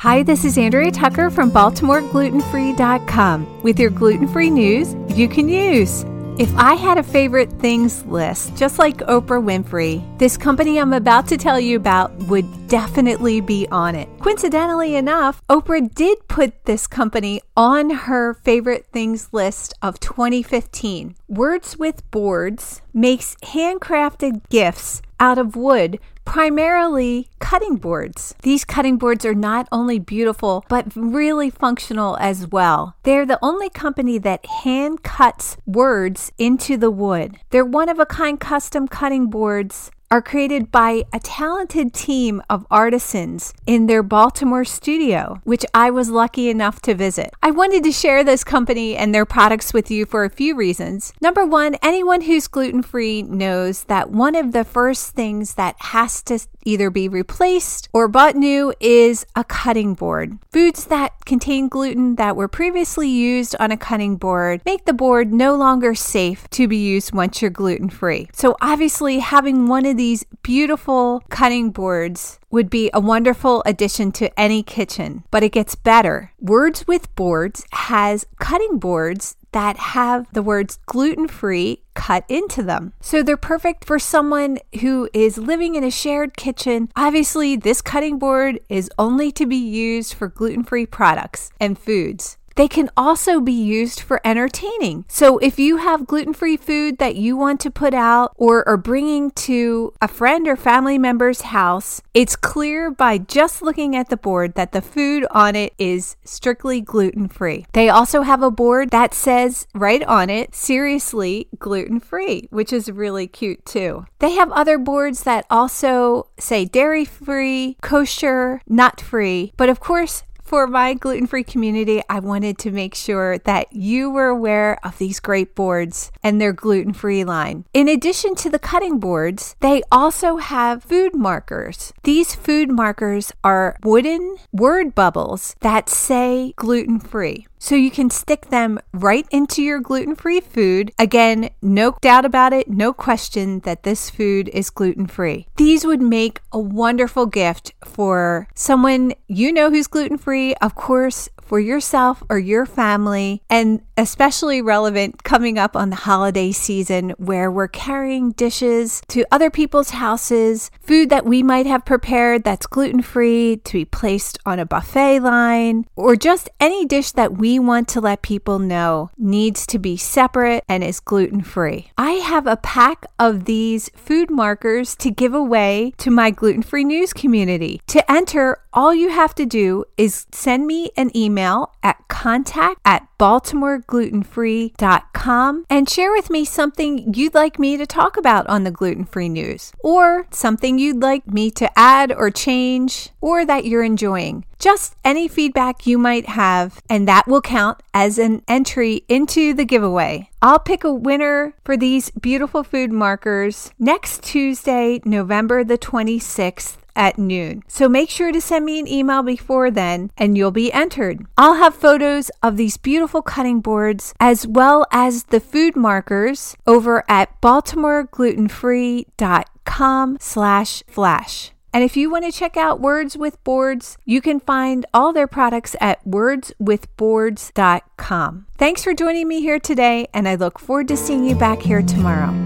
Hi, this is Andrea Tucker from BaltimoreGlutenFree.com with your gluten free news you can use. If I had a favorite things list, just like Oprah Winfrey, this company I'm about to tell you about would definitely be on it. Coincidentally enough, Oprah did put this company on her favorite things list of 2015. Words with Boards makes handcrafted gifts out of wood, primarily cutting boards. These cutting boards are not only beautiful, but really functional as well. They're the only company that hand cuts words into the wood. They're one of a kind custom cutting boards are created by a talented team of artisans in their Baltimore studio, which I was lucky enough to visit. I wanted to share this company and their products with you for a few reasons. Number one, anyone who's gluten free knows that one of the first things that has to either be replaced or bought new is a cutting board. Foods that contain gluten that were previously used on a cutting board make the board no longer safe to be used once you're gluten free. So, obviously, having one of these beautiful cutting boards would be a wonderful addition to any kitchen, but it gets better. Words with Boards has cutting boards that have the words gluten free cut into them. So they're perfect for someone who is living in a shared kitchen. Obviously, this cutting board is only to be used for gluten free products and foods. They can also be used for entertaining. So if you have gluten free food that you want to put out or are bringing to a friend or family member's house, it's clear by just looking at the board that the food on it is strictly gluten free. They also have a board that says right on it, seriously gluten free, which is really cute too. They have other boards that also say dairy free, kosher, nut free, but of course, for my gluten free community, I wanted to make sure that you were aware of these great boards and their gluten free line. In addition to the cutting boards, they also have food markers. These food markers are wooden word bubbles that say gluten free. So you can stick them right into your gluten free food. Again, no doubt about it, no question that this food is gluten free. These would make a wonderful gift for someone you know who's gluten free, of course, for yourself or your family, and especially relevant coming up on the holiday season where we're carrying dishes to other people's houses, food that we might have prepared that's gluten free to be placed on a buffet line, or just any dish that we want to let people know needs to be separate and is gluten free. I have a pack of these food markers to give away to my gluten free news community. To enter, all you have to do is send me an email at contact at baltimoreglutenfree.com and share with me something you'd like me to talk about on the gluten free news or something you'd like me to add or change or that you're enjoying. Just any feedback you might have, and that will count as an entry into the giveaway. I'll pick a winner for these beautiful food markers next Tuesday, November the 26th at noon. So make sure to send me an email before then and you'll be entered. I'll have photos of these beautiful cutting boards as well as the food markers over at baltimoreglutenfree.com slash flash. And if you want to check out Words with Boards, you can find all their products at wordswithboards.com. Thanks for joining me here today, and I look forward to seeing you back here tomorrow.